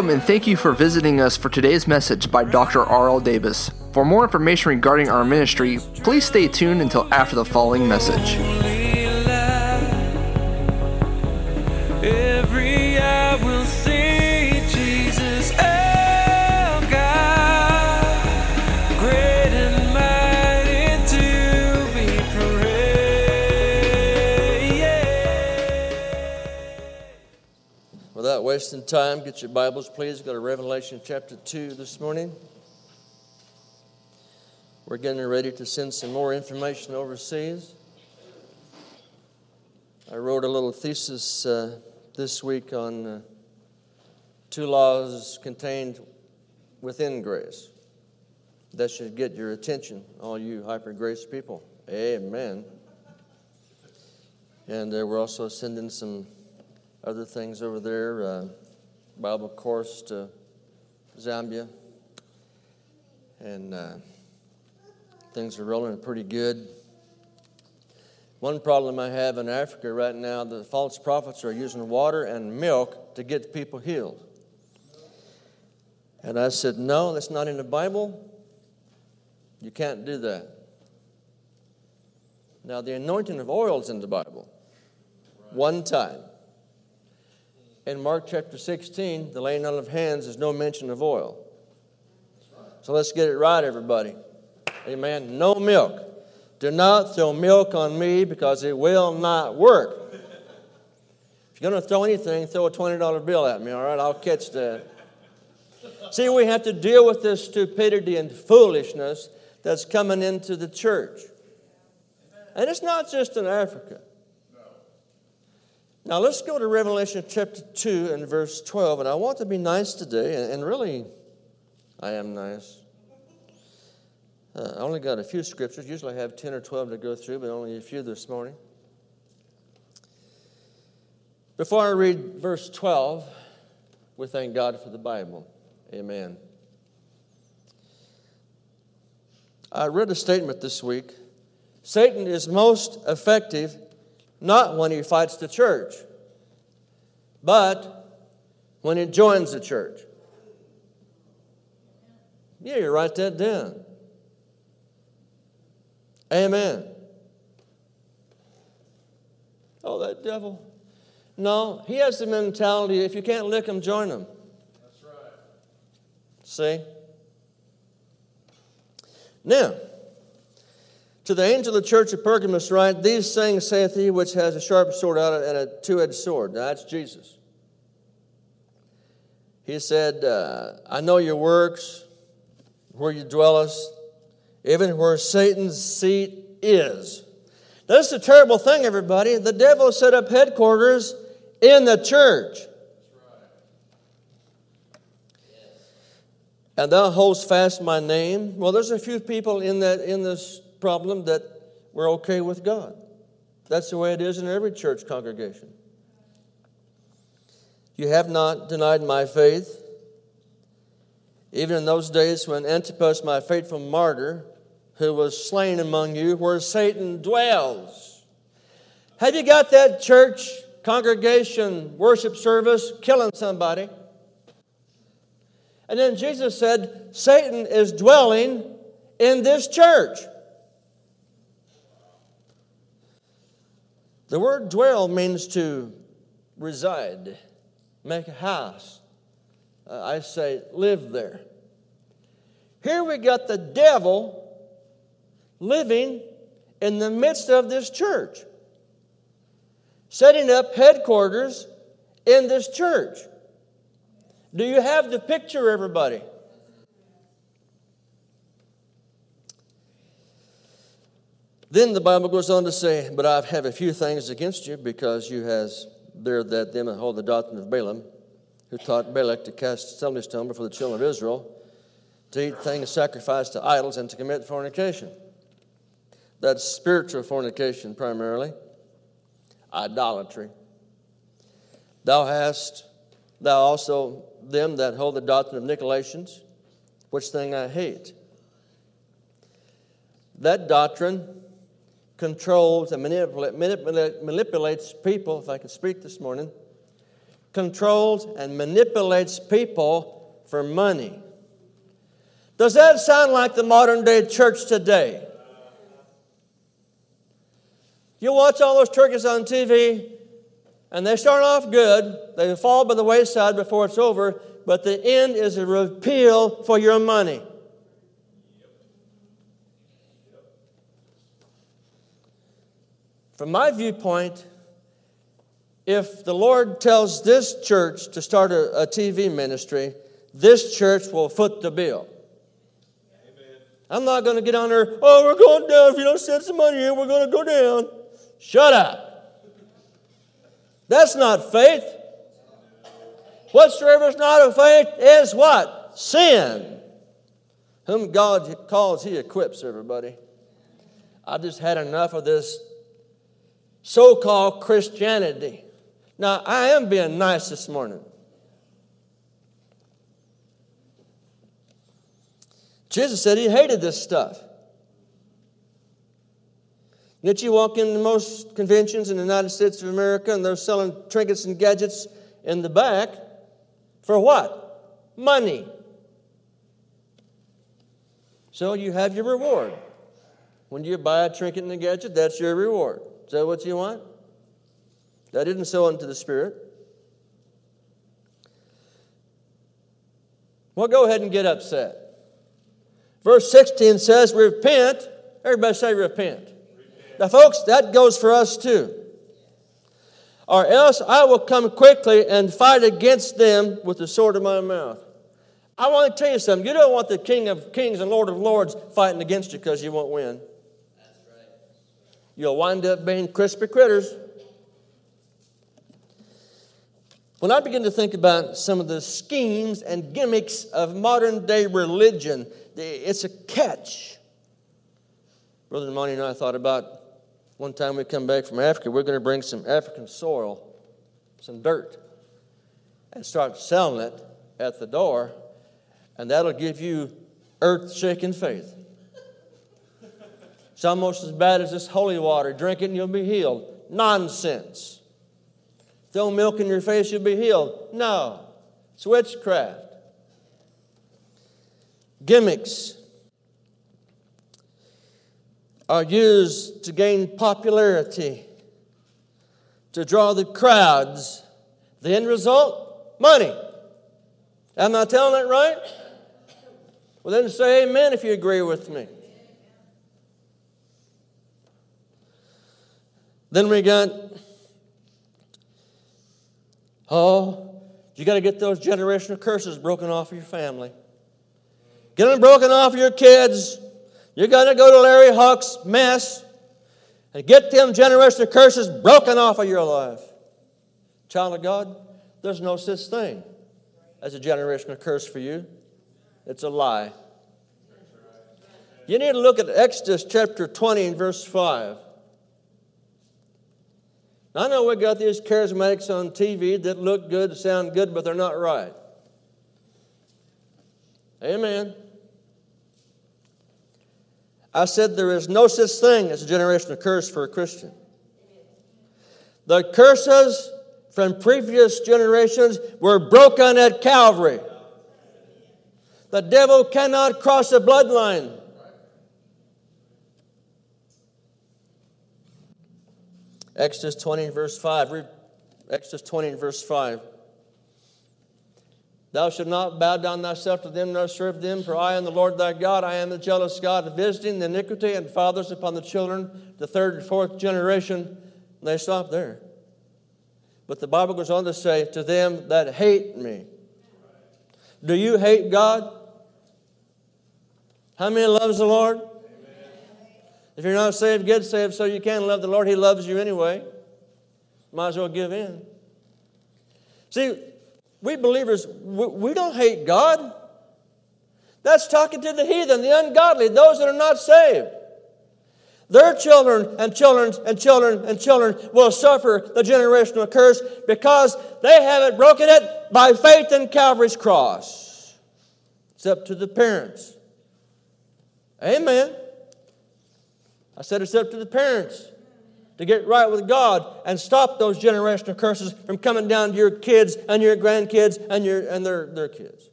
Welcome and thank you for visiting us for today's message by Dr. R.L. Davis. For more information regarding our ministry, please stay tuned until after the following message. Without wasting time, get your Bibles, please. Go to Revelation chapter 2 this morning. We're getting ready to send some more information overseas. I wrote a little thesis uh, this week on uh, two laws contained within grace. That should get your attention, all you hyper grace people. Amen. And uh, we're also sending some other things over there uh, Bible course to Zambia. And uh, things are rolling pretty good. One problem I have in Africa right now the false prophets are using water and milk to get people healed. And I said, No, that's not in the Bible. You can't do that. Now, the anointing of oil is in the Bible. One time. In Mark chapter 16, the laying on of hands is no mention of oil. So let's get it right, everybody. Amen. No milk. Do not throw milk on me because it will not work. If you're going to throw anything, throw a $20 bill at me, all right? I'll catch that. See, we have to deal with this stupidity and foolishness that's coming into the church. And it's not just in Africa. Now let's go to Revelation chapter 2 and verse 12. And I want to be nice today, and, really, I am nice. Uh, I only got a few scriptures. Usually I have 10 or 12 to go through, but only a few this morning. Before I read verse 12, we thank God for the Bible. Amen. I read a statement this week Satan is most effective not when he fights the church, but when he joins the church. Yeah, you write that down. Amen. Oh, that devil. No, he has the mentality if you can't lick him, join him. That's right. See? Now, to the angel of the church of Pergamos, write, These things saith he which has a sharp sword out and a two edged sword. Now, that's Jesus. He said, uh, I know your works, where you dwellest, even where Satan's seat is. That's a terrible thing, everybody. The devil set up headquarters in the church. And thou holdst fast my name. Well, there's a few people in that in this problem that we're okay with God. That's the way it is in every church congregation. You have not denied my faith. Even in those days when Antipas, my faithful martyr, who was slain among you, where Satan dwells. Have you got that church congregation worship service killing somebody? And then Jesus said, Satan is dwelling in this church. The word dwell means to reside, make a house. Uh, I say live there. Here we got the devil living in the midst of this church, setting up headquarters in this church. Do you have the picture, everybody? Then the Bible goes on to say, But I have a few things against you, because you has there that them that hold the doctrine of Balaam, who taught Balak to cast stumbling stone before the children of Israel, to eat things sacrificed to idols, and to commit fornication. That's spiritual fornication primarily, idolatry. Thou hast thou also them that hold the doctrine of Nicolaitans, which thing I hate. That doctrine controls and manipulate, manipulate, manipulates people, if I can speak this morning, controls, and manipulates people for money. Does that sound like the modern day church today? You watch all those turkeys on TV, and they start off good. They fall by the wayside before it's over, but the end is a repeal for your money. From my viewpoint, if the Lord tells this church to start a, a TV ministry, this church will foot the bill. Amen. I'm not going to get on there, oh, we're going down. If you don't send some money in, we're going to go down. Shut up. That's not faith. Whatsoever is not of faith is what? Sin. Whom God calls, He equips, everybody. I just had enough of this so called Christianity. Now, I am being nice this morning. Jesus said he hated this stuff. Yet you walk into most conventions in the United States of America and they're selling trinkets and gadgets in the back for what? Money. So you have your reward. When you buy a trinket and a gadget, that's your reward. Is that what you want? That didn't sow unto the Spirit. Well, go ahead and get upset. Verse 16 says, Repent. Everybody say, Repent. repent. Now, folks, that goes for us too. Or else I will come quickly and fight against them with the sword of my mouth. I want to tell you something. You don't want the King of Kings and Lord of Lords fighting against you because you won't win. You'll wind up being crispy critters. When I begin to think about some of the schemes and gimmicks of modern day religion, it's a catch. Brother Monty and I thought about one time we come back from Africa, we're going to bring some African soil, some dirt, and start selling it at the door, and that'll give you earth shaking faith. It's almost as bad as this holy water. Drink it and you'll be healed. Nonsense. Throw milk in your face, you'll be healed. No. It's witchcraft. Gimmicks are used to gain popularity, to draw the crowds. The end result? Money. Am I telling it right? Well, then say amen if you agree with me. Then we got, oh, you got to get those generational curses broken off of your family. Get them broken off of your kids. You're going to go to Larry Huch's mess and get them generational curses broken off of your life. Child of God, there's no such thing as a generational curse for you. It's a lie. You need to look at Exodus chapter 20 and verse 5. I know we got these charismatics on TV that look good, sound good, but they're not right. Amen. I said there is no such thing as a generational curse for a Christian. The curses from previous generations were broken at Calvary. The devil cannot cross a bloodline. Exodus 20 verse 5. Read Exodus 20 verse 5. Thou shalt not bow down thyself to them nor serve them, for I am the Lord thy God. I am the jealous God, visiting the iniquity and fathers upon the children, the third and fourth generation. And they stop there. But the Bible goes on to say, To them that hate me. Do you hate God? How many loves the Lord? If you're not saved, get saved so you can love the Lord. He loves you anyway. Might as well give in. See, we believers, we don't hate God. That's talking to the heathen, the ungodly, those that are not saved. Their children and children and children and children will suffer the generational curse because they haven't broken it by faith in Calvary's cross. It's up to the parents. Amen. I said it's up to the parents to get right with God and stop those generational curses from coming down to your kids and your grandkids and, your, and their, their kids.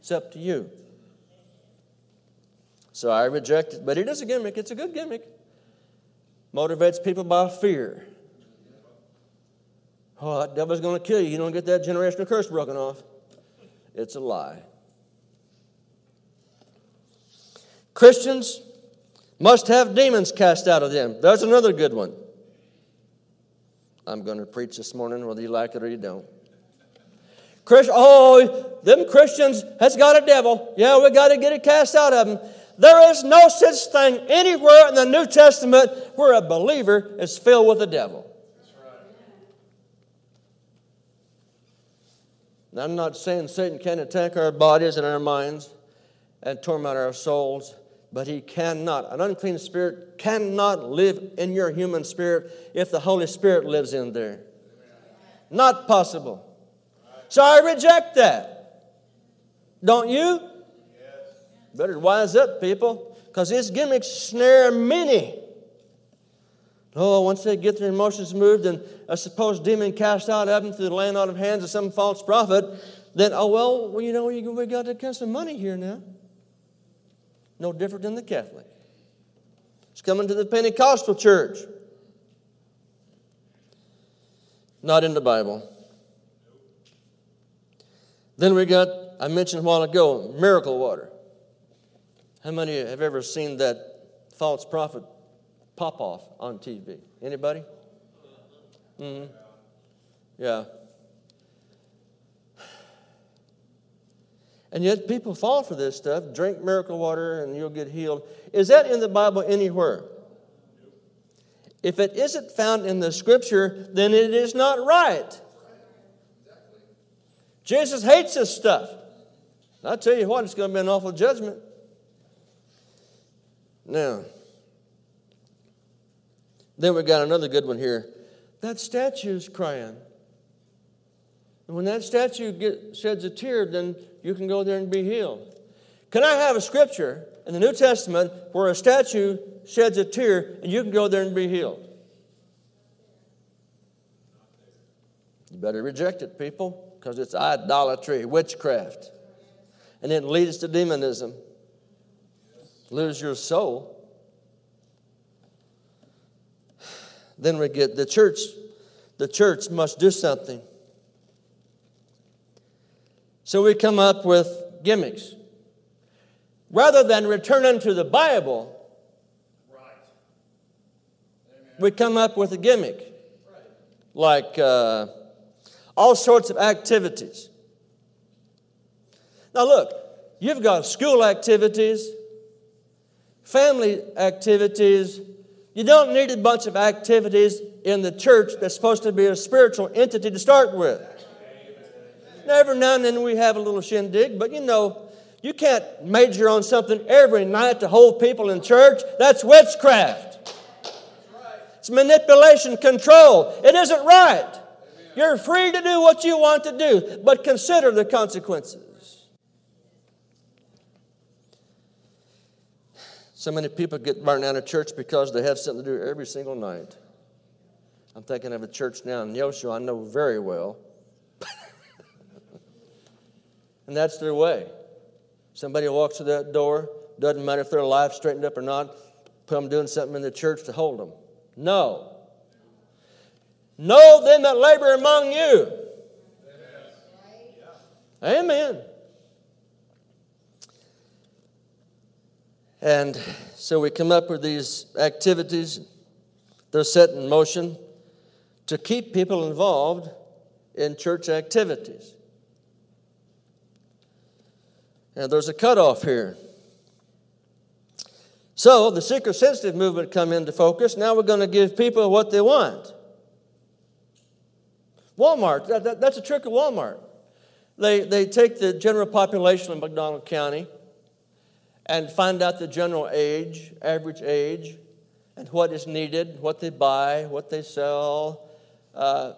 It's up to you. So I reject it. But it is a gimmick, it's a good gimmick. Motivates people by fear. Oh, that devil's going to kill you. You don't get that generational curse broken off. It's a lie. Christians must have demons cast out of them. There's another good one. I'm going to preach this morning whether you like it or you don't. Christ, oh, them Christians has got a devil. Yeah, we got to get it cast out of them. There is no such thing anywhere in the New Testament where a believer is filled with a devil. I'm not saying Satan can attack our bodies and our minds and torment our souls, but he cannot. An unclean spirit cannot live in your human spirit if the Holy Spirit lives in there. Not possible. So I reject that. Don't you? Better wise up, people, because these gimmicks snare many. Oh, once they get their emotions moved and a supposed demon cast out of them through the laying out of hands of some false prophet, then, oh, well, you know, we got to get some money here now. No different than the Catholic. It's coming to the Pentecostal church. Not in the Bible. Then we got, I mentioned a while ago, miracle water. How many have ever seen that false prophet pop off on TV? Anybody? Mm-hmm. Yeah. And yet people fall for this stuff. Drink miracle water and you'll get healed. Is that in the Bible anywhere? If it isn't found in the scripture, then it is not right. Jesus hates this stuff. I tell you what, it's going to be an awful judgment. Now, then we got another good one here. That statue's crying. And when that statue get, sheds a tear, then you can go there and be healed. Can I have a scripture in the New Testament where a statue sheds a tear and you can go there and be healed? You better reject it, people, because it's idolatry, witchcraft. And it leads to demonism lose your soul. Then we get the church, the church must do something. So we come up with gimmicks. Rather than returning to the Bible, right. we come up with a gimmick. Like uh, all sorts of activities. Now, look, you've got school activities, family activities. You don't need a bunch of activities in the church that's supposed to be a spiritual entity to start with. Every now and then we have a little shindig, but you know, you can't major on something every night to hold people in church. That's witchcraft. It's manipulation, control. It isn't right. You're free to do what you want to do, but consider the consequences. So many people get burned out of church because they have something to do every single night. I'm thinking of a church now in Neosho I know very well. And that's their way. Somebody walks through that door, doesn't matter if their life straightened up or not, put them doing something in the church to hold them. No. Know them that labor among you. Amen. Amen. And so we come up with these activities. They're set in motion to keep people involved in church activities. And there's a cutoff here. So the seeker sensitive movement come into focus. Now we're going to give people what they want. Walmart, that, that, that's a trick of Walmart. They, they take the general population in McDonald County and find out the general age, average age, and what is needed, what they buy, what they sell. Uh,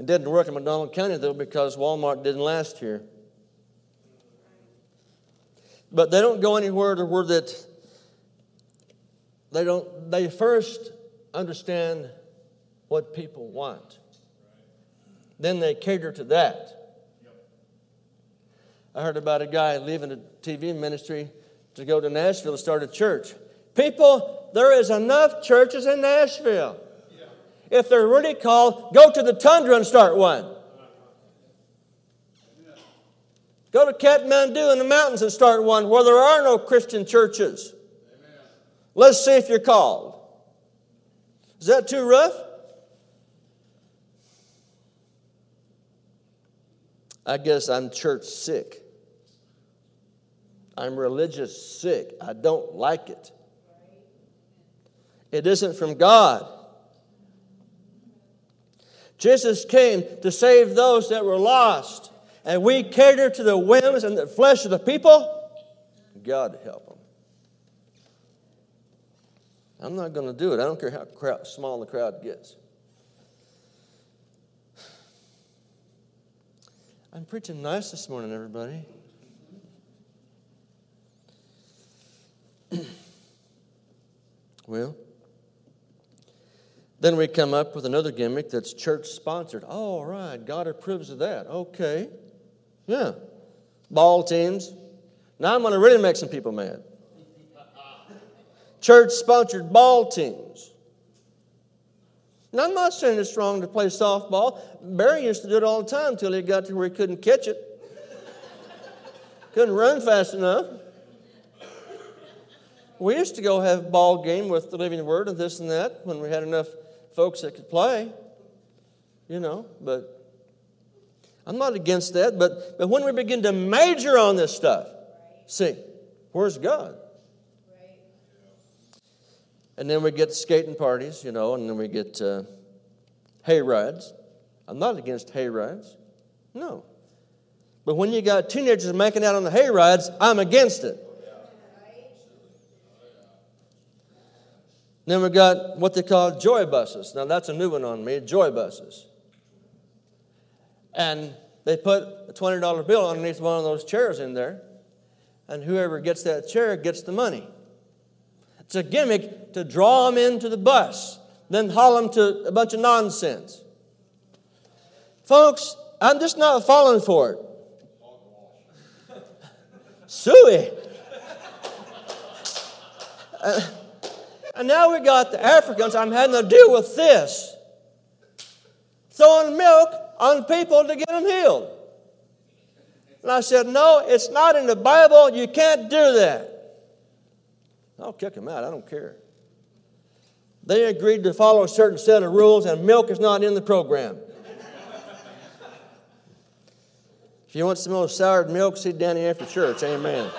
it didn't work in McDonald County, though, because Walmart didn't last here. But they don't go anywhere to where that they don't they first understand what people want. Then they cater to that. I heard about a guy leaving a TV ministry to go to Nashville to start a church. People, there is enough churches in Nashville. If they're really called, go to the tundra and start one. Go to Kathmandu in the mountains and start one where there are no Christian churches. Let's see if you're called. Is that too rough? I guess I'm church sick. I'm religious sick. I don't like it. It isn't from God. Jesus came to save those that were lost, and we cater to the whims and the flesh of the people. God help them. I'm not going to do it. I don't care how crowd, small the crowd gets. I'm preaching nice this morning, everybody. well, then we come up with another gimmick that's church sponsored. All right, God approves of that. Okay. Yeah. Ball teams. Now I'm going to really make some people mad. Church sponsored ball teams. Now, I'm not saying it's wrong to play softball. Barry used to do it all the time until he got to where he couldn't catch it, couldn't run fast enough. We used to go have ball game with the Living Word and this and that when we had enough folks that could play, you know. But I'm not against that. But but when we begin to major on this stuff, see, where's God? And then we get skating parties, you know, and then we get uh, hay rides. I'm not against hay rides. No. But when you got teenagers making out on the hay rides, I'm against it. Then we got what they call joy buses. Now that's a new one on me, joy buses. And they put a $20 bill underneath one of those chairs in there, and whoever gets that chair gets the money. It's a gimmick to draw them into the bus, then haul them to a bunch of nonsense. Folks, I'm just not falling for it. Suey. Uh, and now we got the Africans. I'm having to deal with this. Throwing milk on people to get them healed. And I said, No, it's not in the Bible. You can't do that. I'll kick them out. I don't care. They agreed to follow a certain set of rules, and milk is not in the program. if you want some more soured milk, see Danny after church. Amen.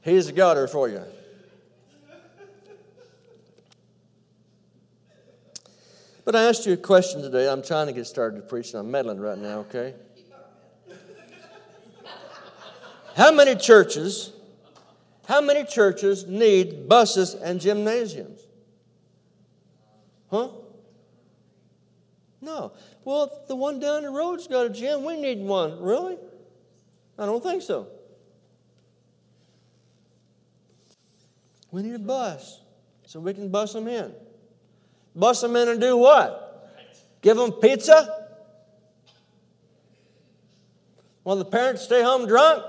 He's a gutter for you. But I asked you a question today. I'm trying to get started to preach, and I'm meddling right now, okay? How many churches how many churches need buses and gymnasiums? Huh? No. Well, the one down the road's got a gym. We need one. Really? I don't think so. We need a bus so we can bus them in. Bus them in and do what? Give them pizza? While the parents stay home drunk?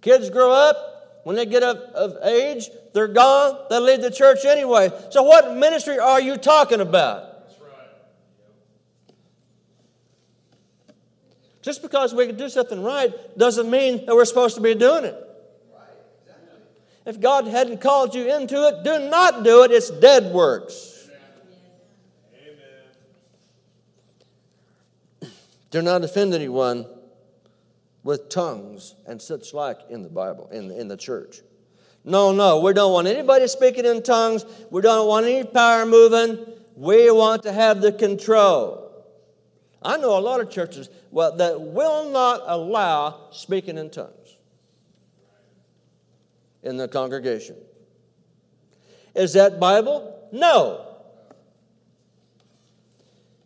Kids grow up, when they get of, of age, they're gone, they leave the church anyway. So, what ministry are you talking about? Just because we can do something right doesn't mean that we're supposed to be doing it. If God hadn't called you into it, do not do it. It's dead works. Do not offend anyone with tongues and such like in the Bible, in the, in the church. No, no, we don't want anybody speaking in tongues. We don't want any power moving. We want to have the control. I know a lot of churches well, that will not allow speaking in tongues in the congregation. Is that Bible? No.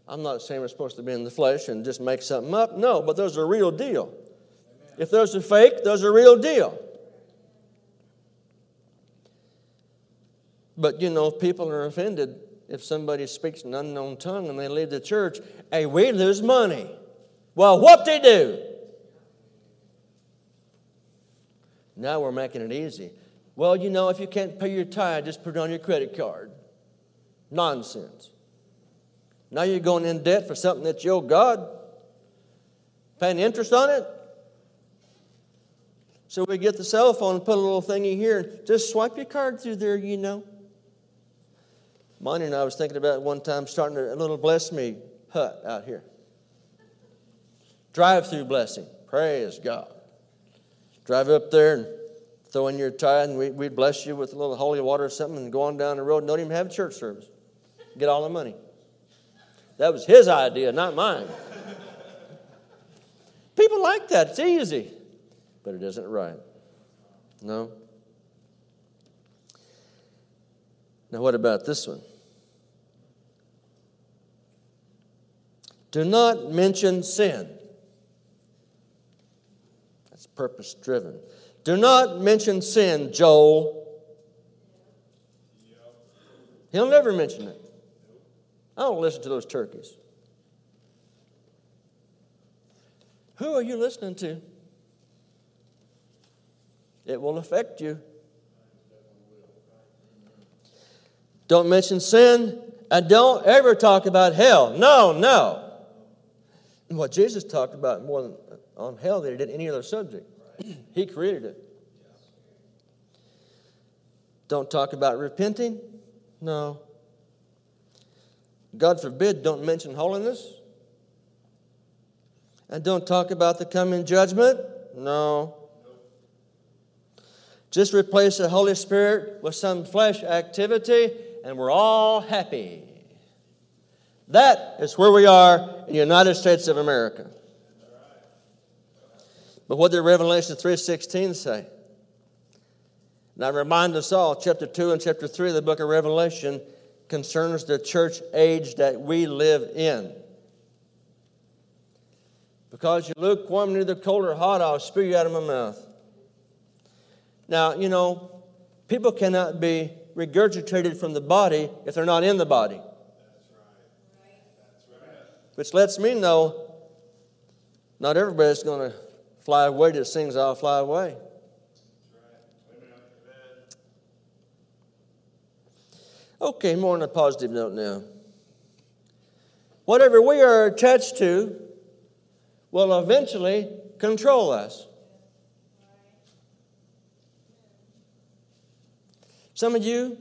I'm not saying we're supposed to be in the flesh and just make something up. No, but there's a real deal. If those are fake, those are real deal. But you know, people are offended if somebody speaks an unknown tongue and they leave the church. Hey, we lose money. Well, what they do? Now we're making it easy. Well, you know, if you can't pay your tithe, just put it on your credit card. Nonsense. Now you're going in debt for something that you owe God, paying interest on it. So we get the cell phone and put a little thingy here and just swipe your card through there, you know. Monty and I was thinking about one time starting a little bless me hut out here. Drive through blessing. Praise God. Drive up there and throw in your tithe, and we, we'd bless you with a little holy water or something and go on down the road and don't even have a church service. Get all the money. That was his idea, not mine. People like that. It's easy, but it isn't right. No? Now, what about this one? Do not mention sin. Purpose driven. Do not mention sin, Joel. He'll never mention it. I don't listen to those turkeys. Who are you listening to? It will affect you. Don't mention sin, and don't ever talk about hell. No, no. What Jesus talked about more than on hell than he did any other subject. he created it. Don't talk about repenting. No. God forbid, don't mention holiness. And don't talk about the coming judgment. No. Just replace the Holy Spirit with some flesh activity, and we're all happy. That is where we are in the United States of America. But what did Revelation 3.16 say? Now remind us all, chapter 2 and chapter 3 of the book of Revelation concerns the church age that we live in. Because you're lukewarm, neither cold or hot, I'll spew you out of my mouth. Now, you know, people cannot be regurgitated from the body if they're not in the body. Which lets me know not everybody's going to fly away to sings I'll fly away. Okay, more on a positive note now. Whatever we are attached to will eventually control us. Some of you,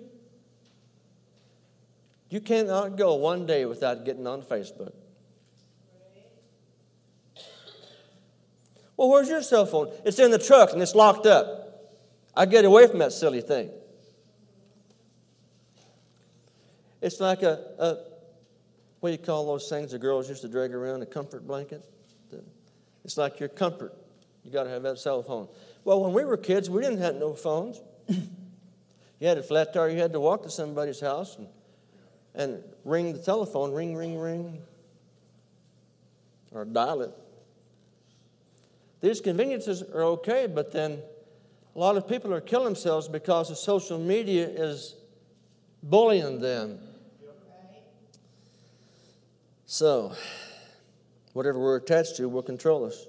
you cannot go one day without getting on Facebook. Well, where's your cell phone? It's in the truck and it's locked up. I get away from that silly thing. It's like a, a what do you call those things the girls used to drag around, a comfort blanket? It's like your comfort. You got to have that cell phone. Well, when we were kids, we didn't have no phones. you had a flat tire, you had to walk to somebody's house and, and ring the telephone, ring, ring, ring, or dial it. These conveniences are okay, but then a lot of people are killing themselves because the social media is bullying them. So, whatever we're attached to will control us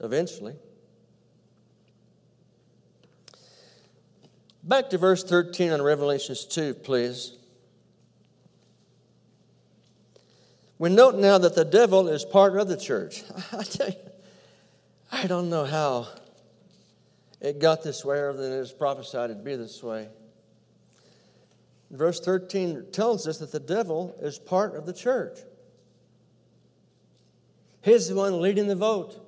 eventually. Back to verse 13 on Revelations 2, please. We note now that the devil is part of the church. I tell you, I don't know how it got this way than it is prophesied it'd be this way. Verse 13 tells us that the devil is part of the church. He's the one leading the vote.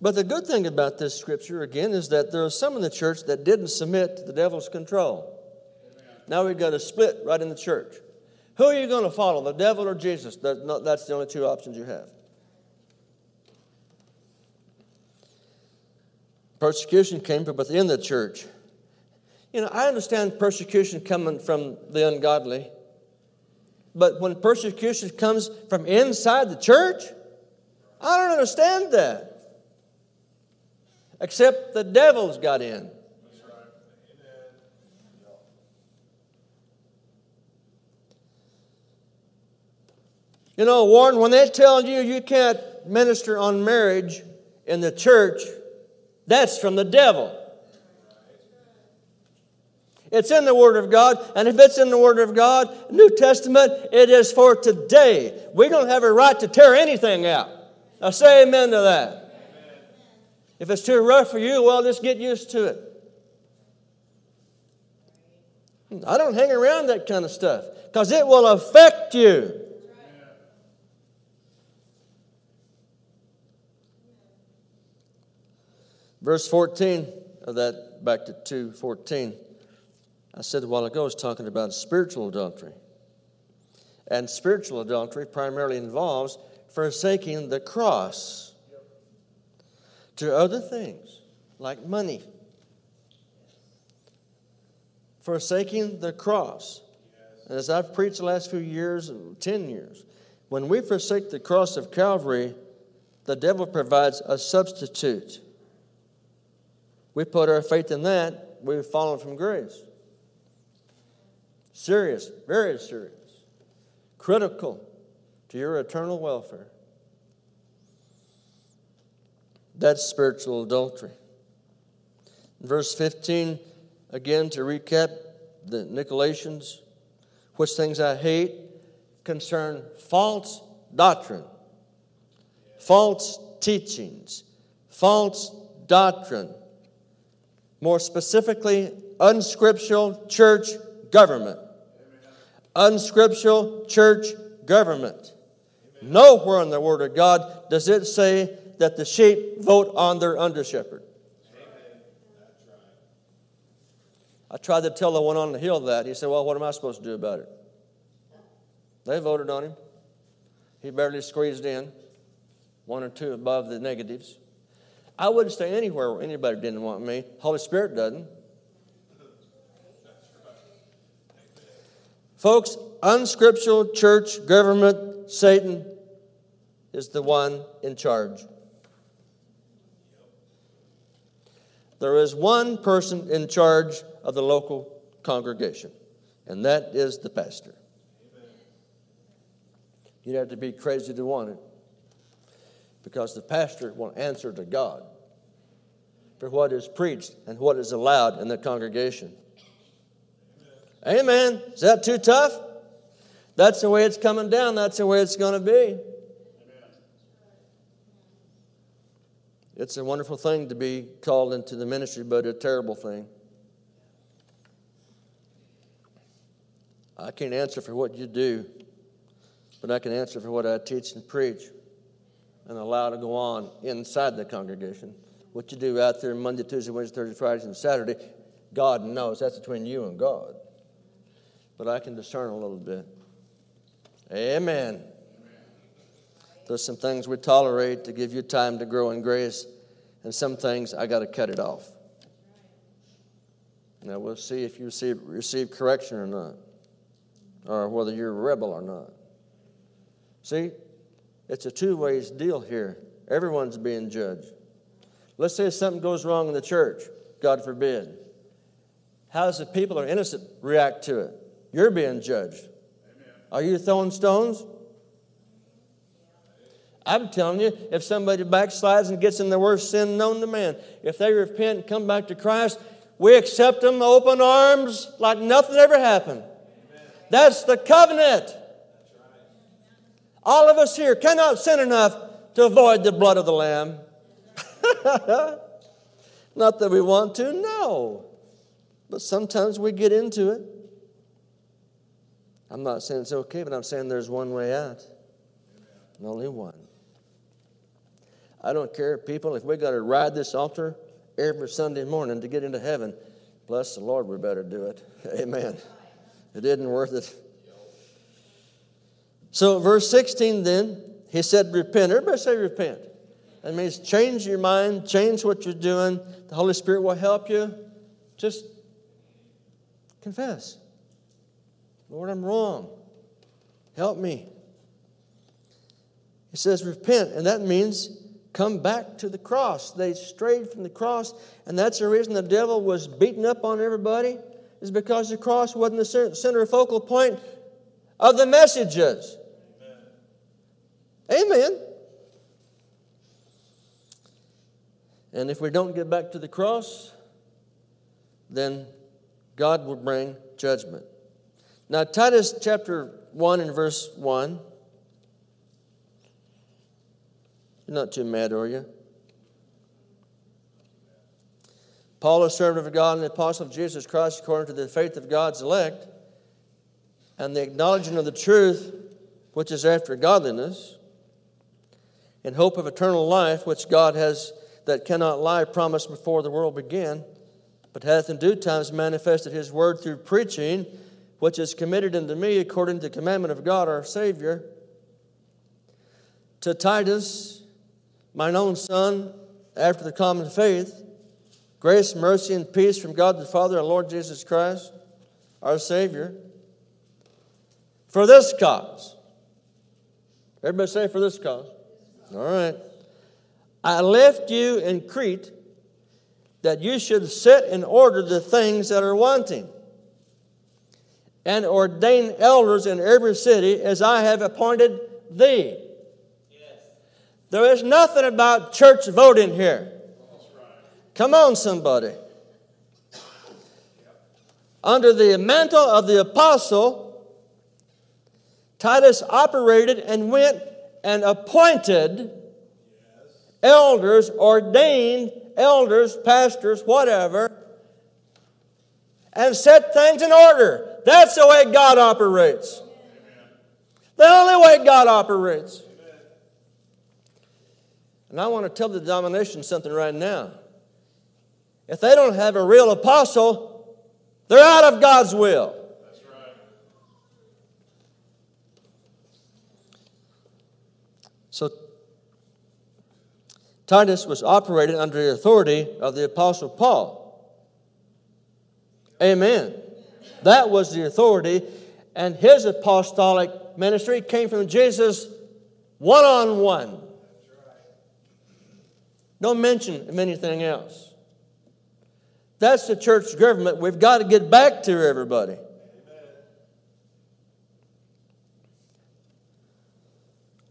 But the good thing about this scripture, again, is that there are some in the church that didn't submit to the devil's control. Now we've got a split right in the church. Who are you going to follow, the devil or Jesus? That's the only two options you have. Persecution came from within the church. You know, I understand persecution coming from the ungodly, but when persecution comes from inside the church, I don't understand that. except the devil's got in. You know, Warren, when they tell you you can't minister on marriage in the church, that's from the devil. It's in the Word of God, and if it's in the Word of God, New Testament, it is for today. We don't have a right to tear anything out. Now say amen to that. Amen. If it's too rough for you, well, just get used to it. I don't hang around that kind of stuff because it will affect you. Verse 14 of that, back to 214. I said a while ago, I was talking about spiritual adultery. And spiritual adultery primarily involves forsaking the cross to other things like money. Forsaking the cross. And as I've preached the last few years, 10 years, when we forsake the cross of Calvary, the devil provides a substitute we put our faith in that, we've fallen from grace. Serious, very serious, critical to your eternal welfare. That's spiritual adultery. verse 15, again to recap the Nicolaitans, which things I hate concern false doctrine, false teachings, false doctrine more specifically, unscriptural church government. Unscriptural church government. Nowhere in the Word of God does it say that the sheep vote on their under shepherd. I tried to tell the one on the hill that. He said, Well, what am I supposed to do about it? They voted on him. He barely squeezed in, one or two above the negatives. I wouldn't stay anywhere where anybody didn't want me. Holy Spirit doesn't. Folks, unscriptural church, government, Satan is the one in charge. There is one person in charge of the local congregation, and that is the pastor. You'd have to be crazy to want it because the pastor will answer to God for what is preached and what is allowed in the congregation. Amen. Amen. Is that too tough? That's the way it's coming down. That's the way it's going to be. Amen. It's a wonderful thing to be called into the ministry, but a terrible thing. I can't answer for what you do, but I can answer for what I teach and preach and allow to go on inside the congregation. What you do out there Monday, Tuesday, Wednesday, Thursday, Friday, and Saturday, God knows. That's between you and God. But I can discern a little bit. Amen. There's some things we tolerate to give you time to grow in grace, and some things I got to cut it off. Now we'll see if you receive, receive correction or not, or whether you're a rebel or not. See, it's a two ways deal here. Everyone's being judged. Let's say something goes wrong in the church, God forbid. How does the people who are innocent react to it? You're being judged. Amen. Are you throwing stones? I'm telling you, if somebody backslides and gets in the worst sin known to man, if they repent and come back to Christ, we accept them open arms like nothing ever happened. Amen. That's the covenant. All of us here cannot sin enough to avoid the blood of the Lamb. Not that we want to, no. But sometimes we get into it. I'm not saying it's okay, but I'm saying there's one way out, and only one. I don't care, people, if we got to ride this altar every Sunday morning to get into heaven, bless the Lord, we better do it. Amen. It isn't worth it. So, verse 16 then, he said, Repent. Everybody say, Repent. That means change your mind, change what you're doing. The Holy Spirit will help you. Just confess. Lord, I'm wrong. Help me. He says, Repent. And that means come back to the cross. They strayed from the cross, and that's the reason the devil was beating up on everybody, is because the cross wasn't the center focal point of the messages. Amen. And if we don't get back to the cross, then God will bring judgment. Now, Titus chapter 1 and verse 1. You're not too mad, are you? Paul, a servant of God and the apostle of Jesus Christ, according to the faith of God's elect, and the acknowledging of the truth which is after godliness, in hope of eternal life, which God has that cannot lie promised before the world began, but hath in due times manifested his word through preaching, which is committed unto me according to the commandment of God our Savior. To Titus, mine own son, after the common faith, grace, mercy, and peace from God the Father and Lord Jesus Christ, our Savior. For this cause. Everybody say, for this cause. All right. I left you in Crete that you should set in order the things that are wanting and ordain elders in every city as I have appointed thee. Yes. There is nothing about church voting here. Come on, somebody. Under the mantle of the apostle, Titus operated and went and appointed elders, ordained elders, pastors, whatever, and set things in order. That's the way God operates. The only way God operates. And I want to tell the denomination something right now. If they don't have a real apostle, they're out of God's will. That's right. So Titus was operating under the authority of the Apostle Paul. Amen. That was the authority, and his apostolic ministry came from Jesus one on one. No mention of anything else. That's the church government we've got to get back to, everybody.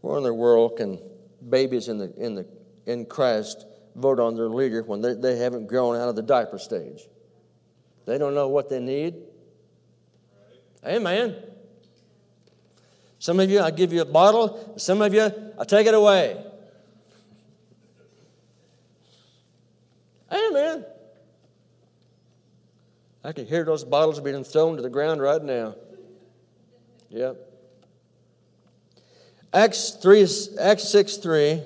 Where in the world can babies in the, in the in Christ vote on their leader when they, they haven't grown out of the diaper stage. They don't know what they need. Amen. Some of you, I give you a bottle. Some of you, I take it away. Amen. I can hear those bottles being thrown to the ground right now. Yep. Acts 3, Acts 6 3.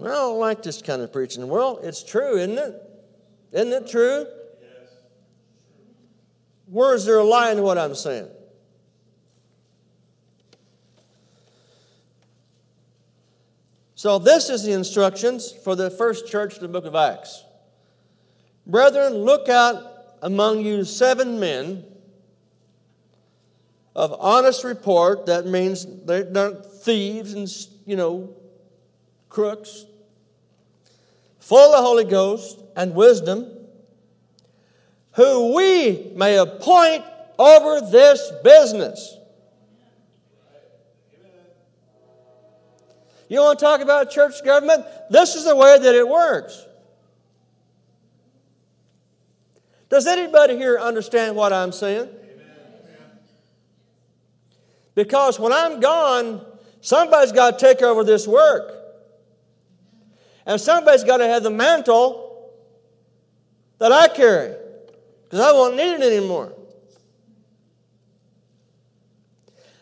I don't like this kind of preaching. Well, it's true, isn't it? Isn't it true? Yes. Where is there a lie in what I'm saying? So, this is the instructions for the first church in the book of Acts. Brethren, look out among you seven men of honest report. That means they're not thieves and, you know, crooks, full of the Holy Ghost and wisdom, who we may appoint over this business. You want to talk about church government? This is the way that it works. Does anybody here understand what I'm saying? Because when I'm gone, somebody's got to take over this work. And somebody's got to have the mantle that I carry because I won't need it anymore.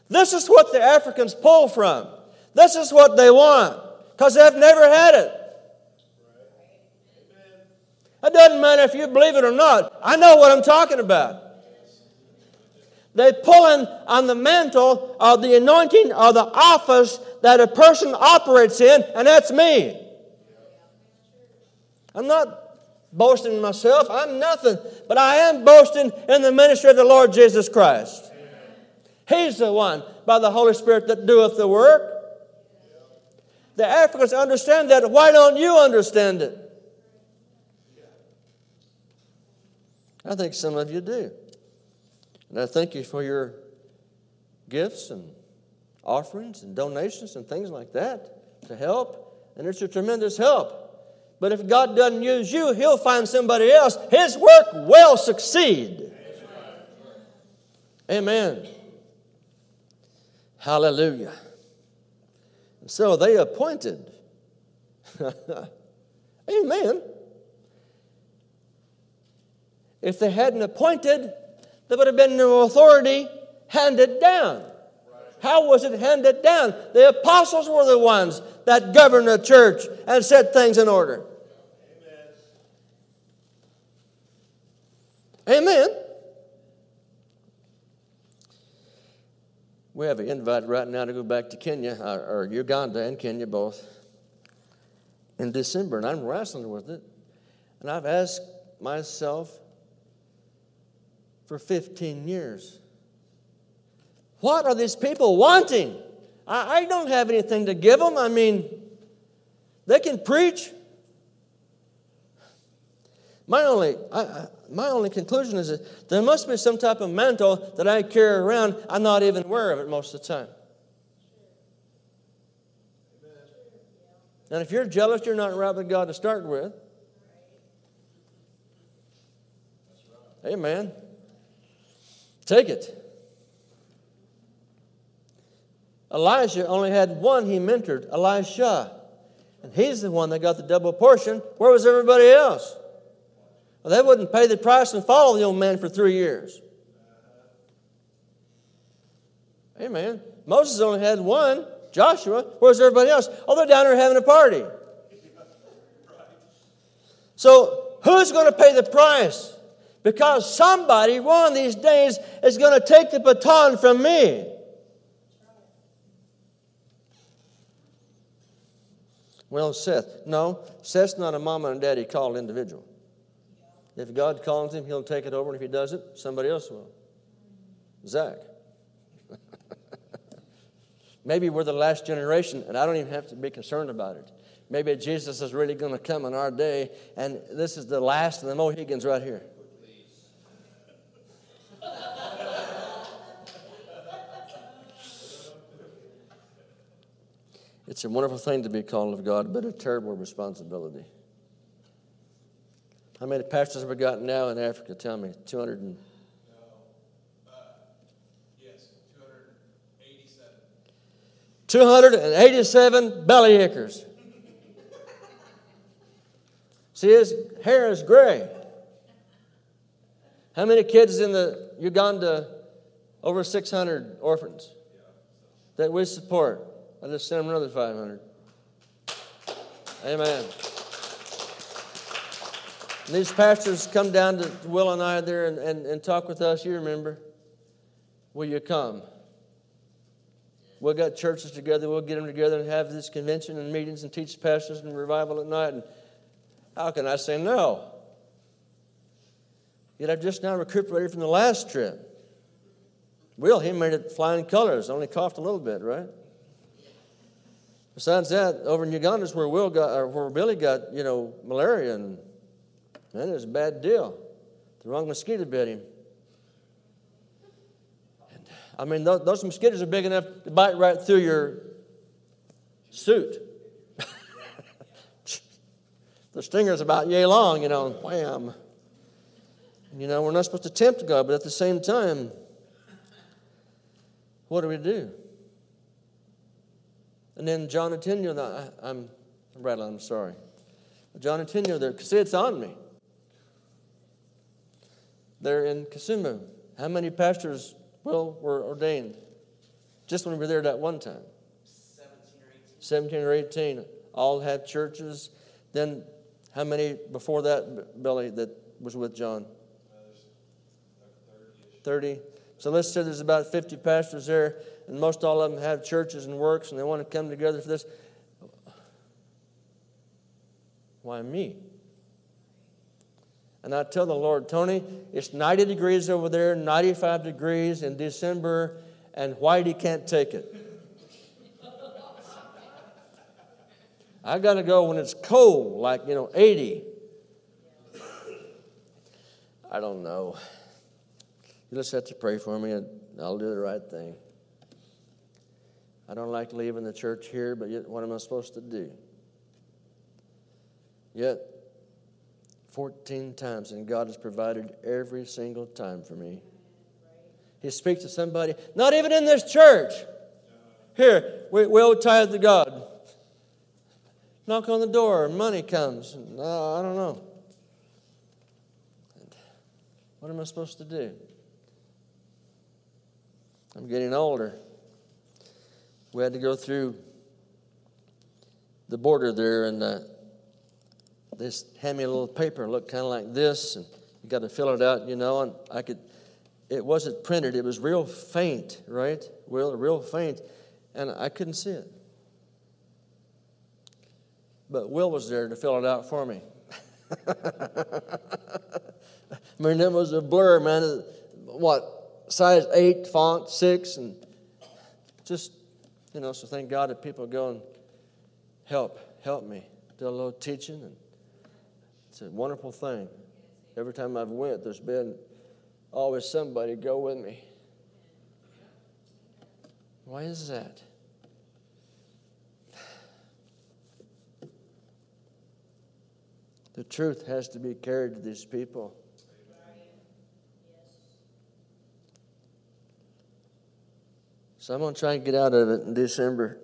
This is what the Africans pull from. This is what they want because they've never had it. It doesn't matter if you believe it or not. I know what I'm talking about. They pull in on the mantle of the anointing or the office that a person operates in, and that's me. I'm not boasting in myself. I'm nothing. But I am boasting in the ministry of the Lord Jesus Christ. He's the one by the Holy Spirit that doeth the work. The Africans understand that. Why don't you understand it? I think some of you do. And I thank you for your gifts and offerings and donations and things like that to help. And it's a tremendous help. But if God doesn't use you, He'll find somebody else. His work will succeed. Amen. Hallelujah. So they appointed. Amen. If they hadn't appointed, there would have been no authority handed down. How was it handed down? The apostles were the ones that governed the church and set things in order. Amen. We have an invite right now to go back to Kenya, or, or Uganda and Kenya both, in December, and I'm wrestling with it. And I've asked myself for 15 years what are these people wanting? I, I don't have anything to give them. I mean, they can preach. My only, I, my only conclusion is that there must be some type of mantle that I carry around. I'm not even aware of it most of the time. And if you're jealous, you're not right with God to start with. Amen. Take it. Elijah only had one he mentored, Elisha. And he's the one that got the double portion. Where was everybody else? Well, they wouldn't pay the price and follow the old man for three years. Amen. Moses only had one, Joshua. Where's everybody else? Oh, they're down there having a party. So, who's going to pay the price? Because somebody one of these days is going to take the baton from me. Well, Seth. No, Seth's not a mama and daddy called individual. If God calls him, he'll take it over, and if he doesn't, somebody else will. Zach. Maybe we're the last generation, and I don't even have to be concerned about it. Maybe Jesus is really going to come in our day, and this is the last of the Mohicans right here. It's a wonderful thing to be called of God, but a terrible responsibility. How many pastors have we got now in Africa? Tell me. 200 and. Yes, 287. 287 belly acres. See, his hair is gray. How many kids in the Uganda? Over 600 orphans that we support. I just sent them another 500. Amen. And these pastors come down to Will and I there and, and, and talk with us. You remember? Will you come? We'll get churches together. We'll get them together and have this convention and meetings and teach pastors and revival at night. And how can I say no? Yet I've just now recuperated from the last trip. Will, he made it flying colors, only coughed a little bit, right? Besides that, over in Uganda is where Will got, where Billy got, you know, malaria, and man, it was a bad deal. The wrong mosquito bit him. And, I mean, those, those mosquitoes are big enough to bite right through your suit. the stinger's about yay long, you know, wham. You know, we're not supposed to tempt God, but at the same time, what do we do? And then John and Tanya, I, I'm rattling, I'm sorry. John and Tanya, there, see, it's on me. They're in Kisumu. How many pastors, well, were ordained? Just when we were there that one time. 17 or 18. All had churches. Then, how many before that, Billy, that was with John? 30. So let's say there's about 50 pastors there, and most all of them have churches and works, and they want to come together for this. Why me? And I tell the Lord, Tony, it's 90 degrees over there, 95 degrees in December, and Whitey can't take it. I got to go when it's cold, like, you know, 80. I don't know. You just have to pray for me and I'll do the right thing. I don't like leaving the church here, but yet what am I supposed to do? Yet, 14 times, and God has provided every single time for me. He speaks to somebody, not even in this church. Here, we, we owe tithe to God. Knock on the door, money comes. No, I don't know. What am I supposed to do? I'm getting older. We had to go through the border there, and uh, they hand me a little paper, looked kind of like this, and you got to fill it out, you know. And I could, it wasn't printed; it was real faint, right? Real, real faint, and I couldn't see it. But Will was there to fill it out for me. I mean, it was a blur, man. What size eight font, six, and just you know. So thank God that people go and help, help me, do a little teaching, and it's a wonderful thing. Every time I've went, there's been always somebody go with me. Why is that? The truth has to be carried to these people. So I'm going to try and get out of it in December.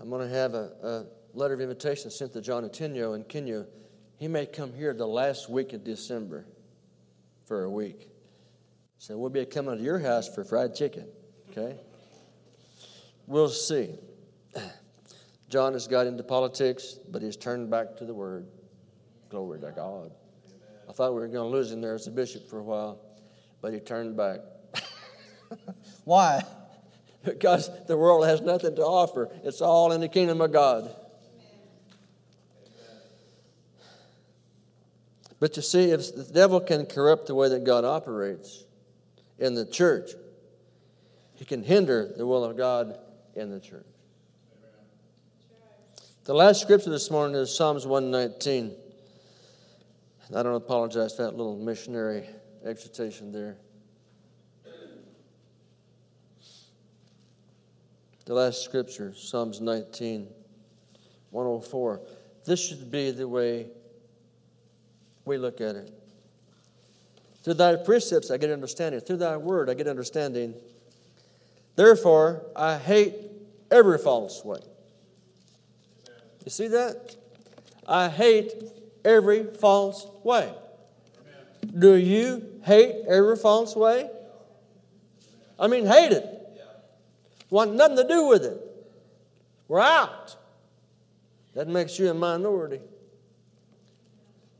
I'm going to have a, a letter of invitation sent to John Atenio in Kenya. He may come here the last week of December for a week. So we'll be coming to your house for fried chicken, okay? We'll see. John has got into politics, but he's turned back to the Word. Glory to God. I thought we were going to lose him there as a bishop for a while, but he turned back. Why? Because the world has nothing to offer, it's all in the kingdom of God. But you see, if the devil can corrupt the way that God operates in the church, he can hinder the will of God in the church. The last scripture this morning is Psalms 119. I don't apologize for that little missionary exhortation there. The last scripture, Psalms 19, 104. This should be the way we look at it. Through thy precepts I get understanding. Through thy word I get understanding. Therefore I hate every false way. You see that? I hate every false way. Do you hate every false way? I mean, hate it. Want nothing to do with it. We're out. That makes you a minority.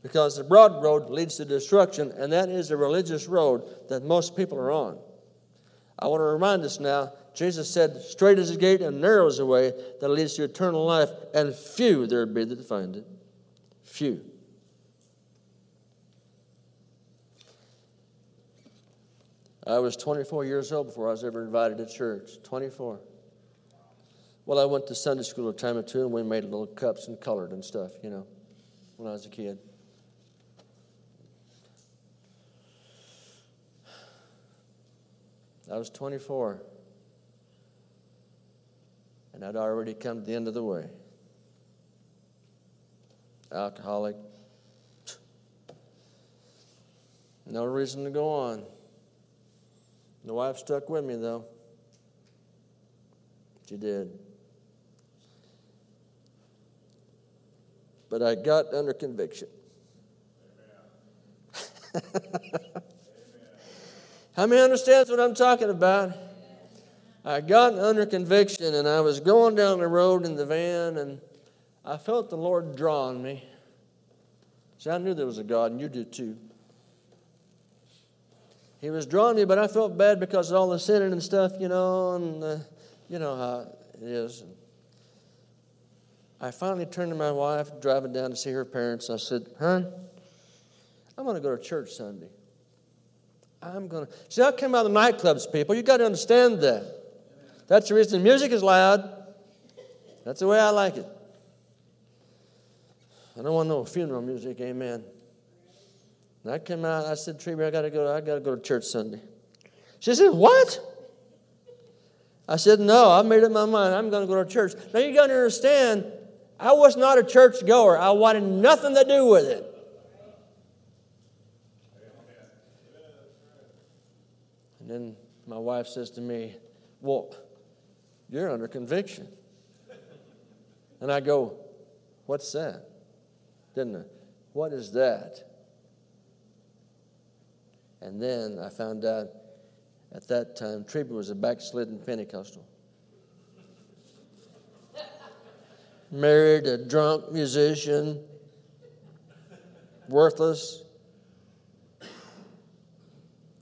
Because the broad road leads to destruction, and that is the religious road that most people are on. I want to remind us now Jesus said, Straight is the gate and narrow is the way that leads to eternal life, and few there be that find it. Few. I was 24 years old before I was ever invited to church. 24. Well, I went to Sunday school a time or two, and we made little cups and colored and stuff, you know, when I was a kid. I was 24 and I'd already come to the end of the way. Alcoholic. No reason to go on. The wife stuck with me, though. She did. But I got under conviction. How many understands what I'm talking about? I got under conviction and I was going down the road in the van and I felt the Lord drawing me. See, I knew there was a God and you did too. He was drawing me, but I felt bad because of all the sinning and stuff, you know, and uh, you know how it is. I finally turned to my wife, driving down to see her parents. I said, Hon, I'm going to go to church Sunday. I'm going to. See, I came out of the nightclubs, people. you got to understand that. That's the reason the music is loud. That's the way I like it. I don't want no funeral music, amen. And I came out, I said, Tree, I gotta go, I gotta go to church Sunday. She said, What? I said, No, I made up my mind. I'm gonna go to church. Now you gotta understand, I was not a church goer. I wanted nothing to do with it. And then my wife says to me, Well, you're under conviction. And I go, What's that? Didn't I? What is that? And then I found out at that time Treby was a backslidden Pentecostal. Married a drunk musician, worthless.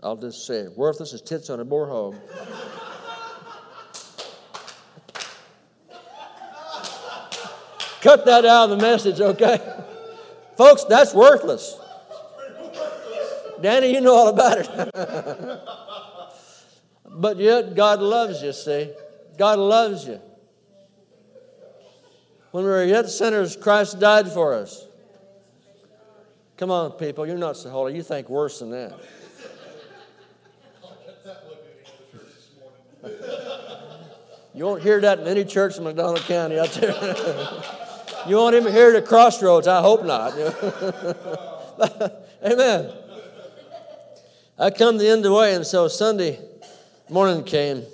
I'll just say it worthless as tits on a boar hog. Cut that out of the message, okay? Folks, that's worthless. Danny, you know all about it. but yet, God loves you, see? God loves you. When we were yet sinners, Christ died for us. Come on, people, you're not so holy. You think worse than that. You won't hear that in any church in McDonald County out there. you won't even hear it at Crossroads. I hope not. Amen. I come the end of the way, and so Sunday morning came.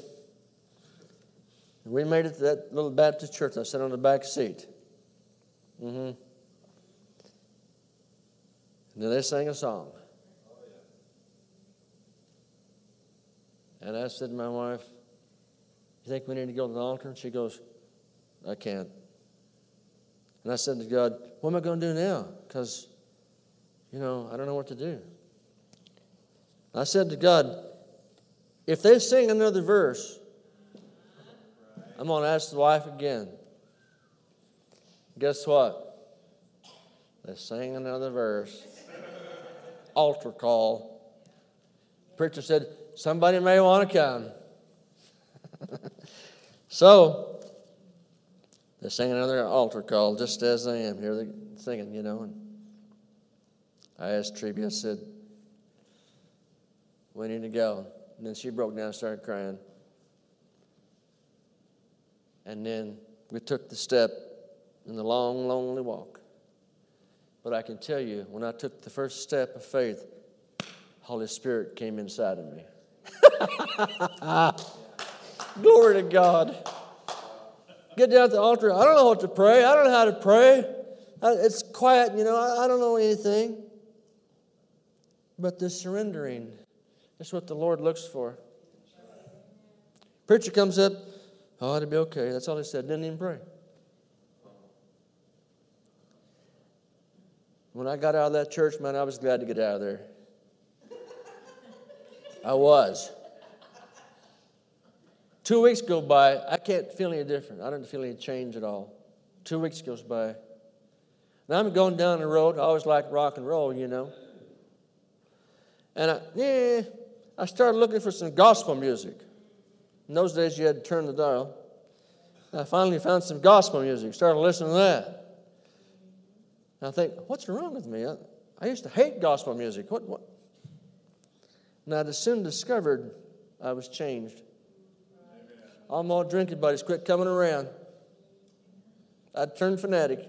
We made it to that little Baptist church. I sat on the back seat. Mm-hmm. And then they sang a song. And I said to my wife, You think we need to go to the altar? And she goes, I can't. And I said to God, What am I going to do now? Because, you know, I don't know what to do. I said to God, If they sing another verse, I'm going to ask the wife again. Guess what? They sang another verse. Altar call. Preacher said, Somebody may want to come. so, they sang another altar call just as I am. Here they're singing, you know. And I asked Treby, I said, We need to go. And then she broke down and started crying. And then we took the step in the long, lonely walk. But I can tell you, when I took the first step of faith, Holy Spirit came inside of me. Glory to God. Get down at the altar. I don't know what to pray. I don't know how to pray. It's quiet, you know. I don't know anything. But the surrendering, that's what the Lord looks for. Preacher comes up, oh, it'll be okay. That's all he said. Didn't even pray. When I got out of that church, man, I was glad to get out of there. I was. Two weeks go by, I can't feel any different. I don't feel any change at all. Two weeks goes by. Now I'm going down the road. I always like rock and roll, you know. And I, yeah, I started looking for some gospel music. In those days, you had to turn the dial. I finally found some gospel music, started listening to that. And I think, what's wrong with me? I, I used to hate gospel music. What, what? And I soon discovered I was changed. All my drinking buddies quit coming around. I turned fanatic.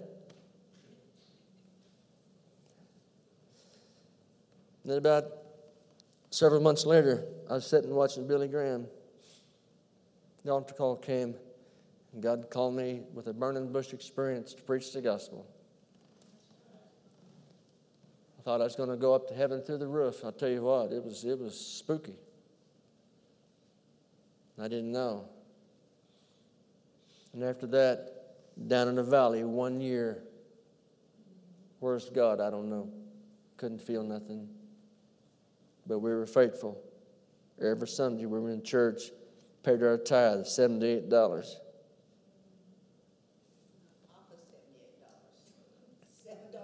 And about several months later, I was sitting watching Billy Graham. The altar call came, and God called me with a burning bush experience to preach the gospel. I thought I was going to go up to heaven through the roof. I'll tell you what, it was, it was spooky. I didn't know. And after that, down in the valley, one year. Where's God? I don't know. Couldn't feel nothing. But we were faithful. Every Sunday we were in church, paid our tithe, $78.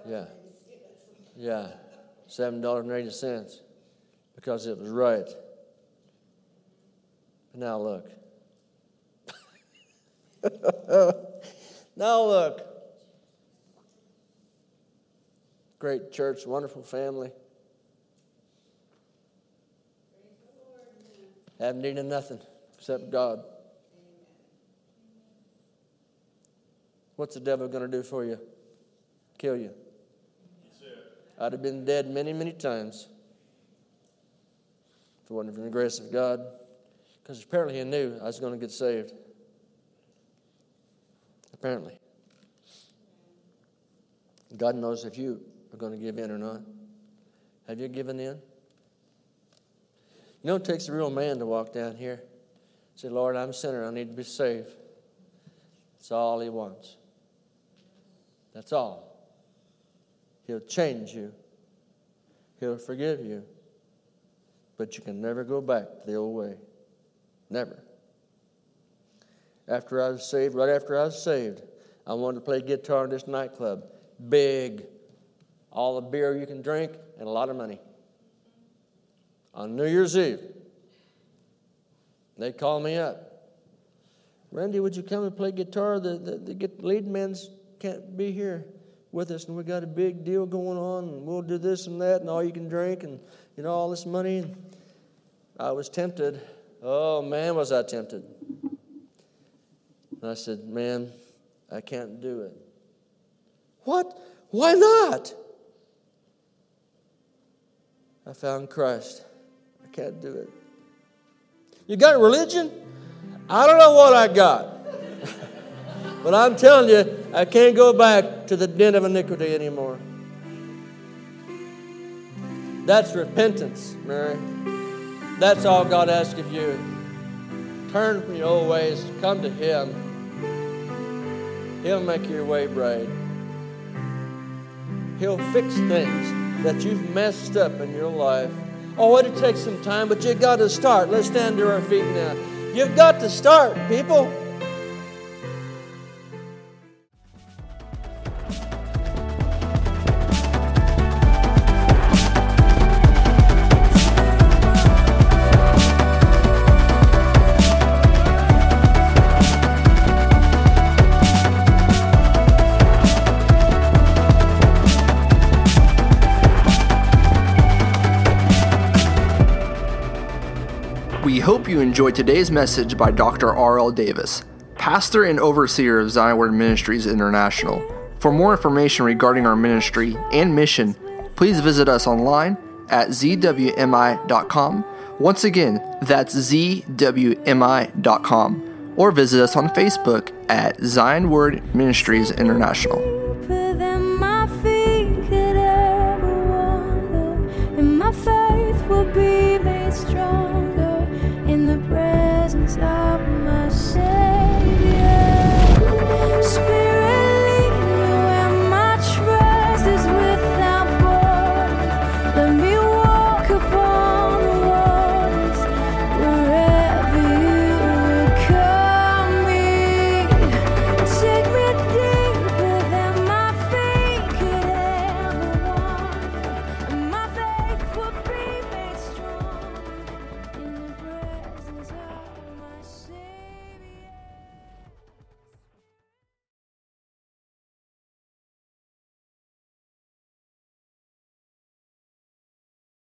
Yeah. Yeah. $7.80 because it was right. But now look. Now look. Great church, wonderful family. Haven't needed nothing except God. What's the devil going to do for you? Kill you. I'd have been dead many, many times if it wasn't for the grace of God. Because apparently he knew I was going to get saved. Apparently. God knows if you are going to give in or not. Have you given in? You know, it takes a real man to walk down here. Say, Lord, I'm a sinner. I need to be saved. That's all he wants. That's all. He'll change you, He'll forgive you. But you can never go back to the old way. Never. After I was saved, right after I was saved, I wanted to play guitar in this nightclub. Big. All the beer you can drink and a lot of money. On New Year's Eve, they called me up. Randy, would you come and play guitar? The, the, the lead man's can't be here with us, and we got a big deal going on, and we'll do this and that, and all you can drink, and you know all this money. I was tempted. Oh man, was I tempted! And I said, "Man, I can't do it." What? Why not? I found Christ. Can't do it. You got religion? I don't know what I got. but I'm telling you, I can't go back to the den of iniquity anymore. That's repentance, Mary. That's all God asks of you. Turn from your old ways, come to Him. He'll make your way bright. He'll fix things that you've messed up in your life. Oh, it'll take some time, but you've got to start. Let's stand to our feet now. You've got to start, people. You enjoyed today's message by Dr. R.L. Davis, pastor and overseer of Zion Word Ministries International. For more information regarding our ministry and mission, please visit us online at zwmi.com. Once again, that's zwmi.com. Or visit us on Facebook at Zion Word Ministries International.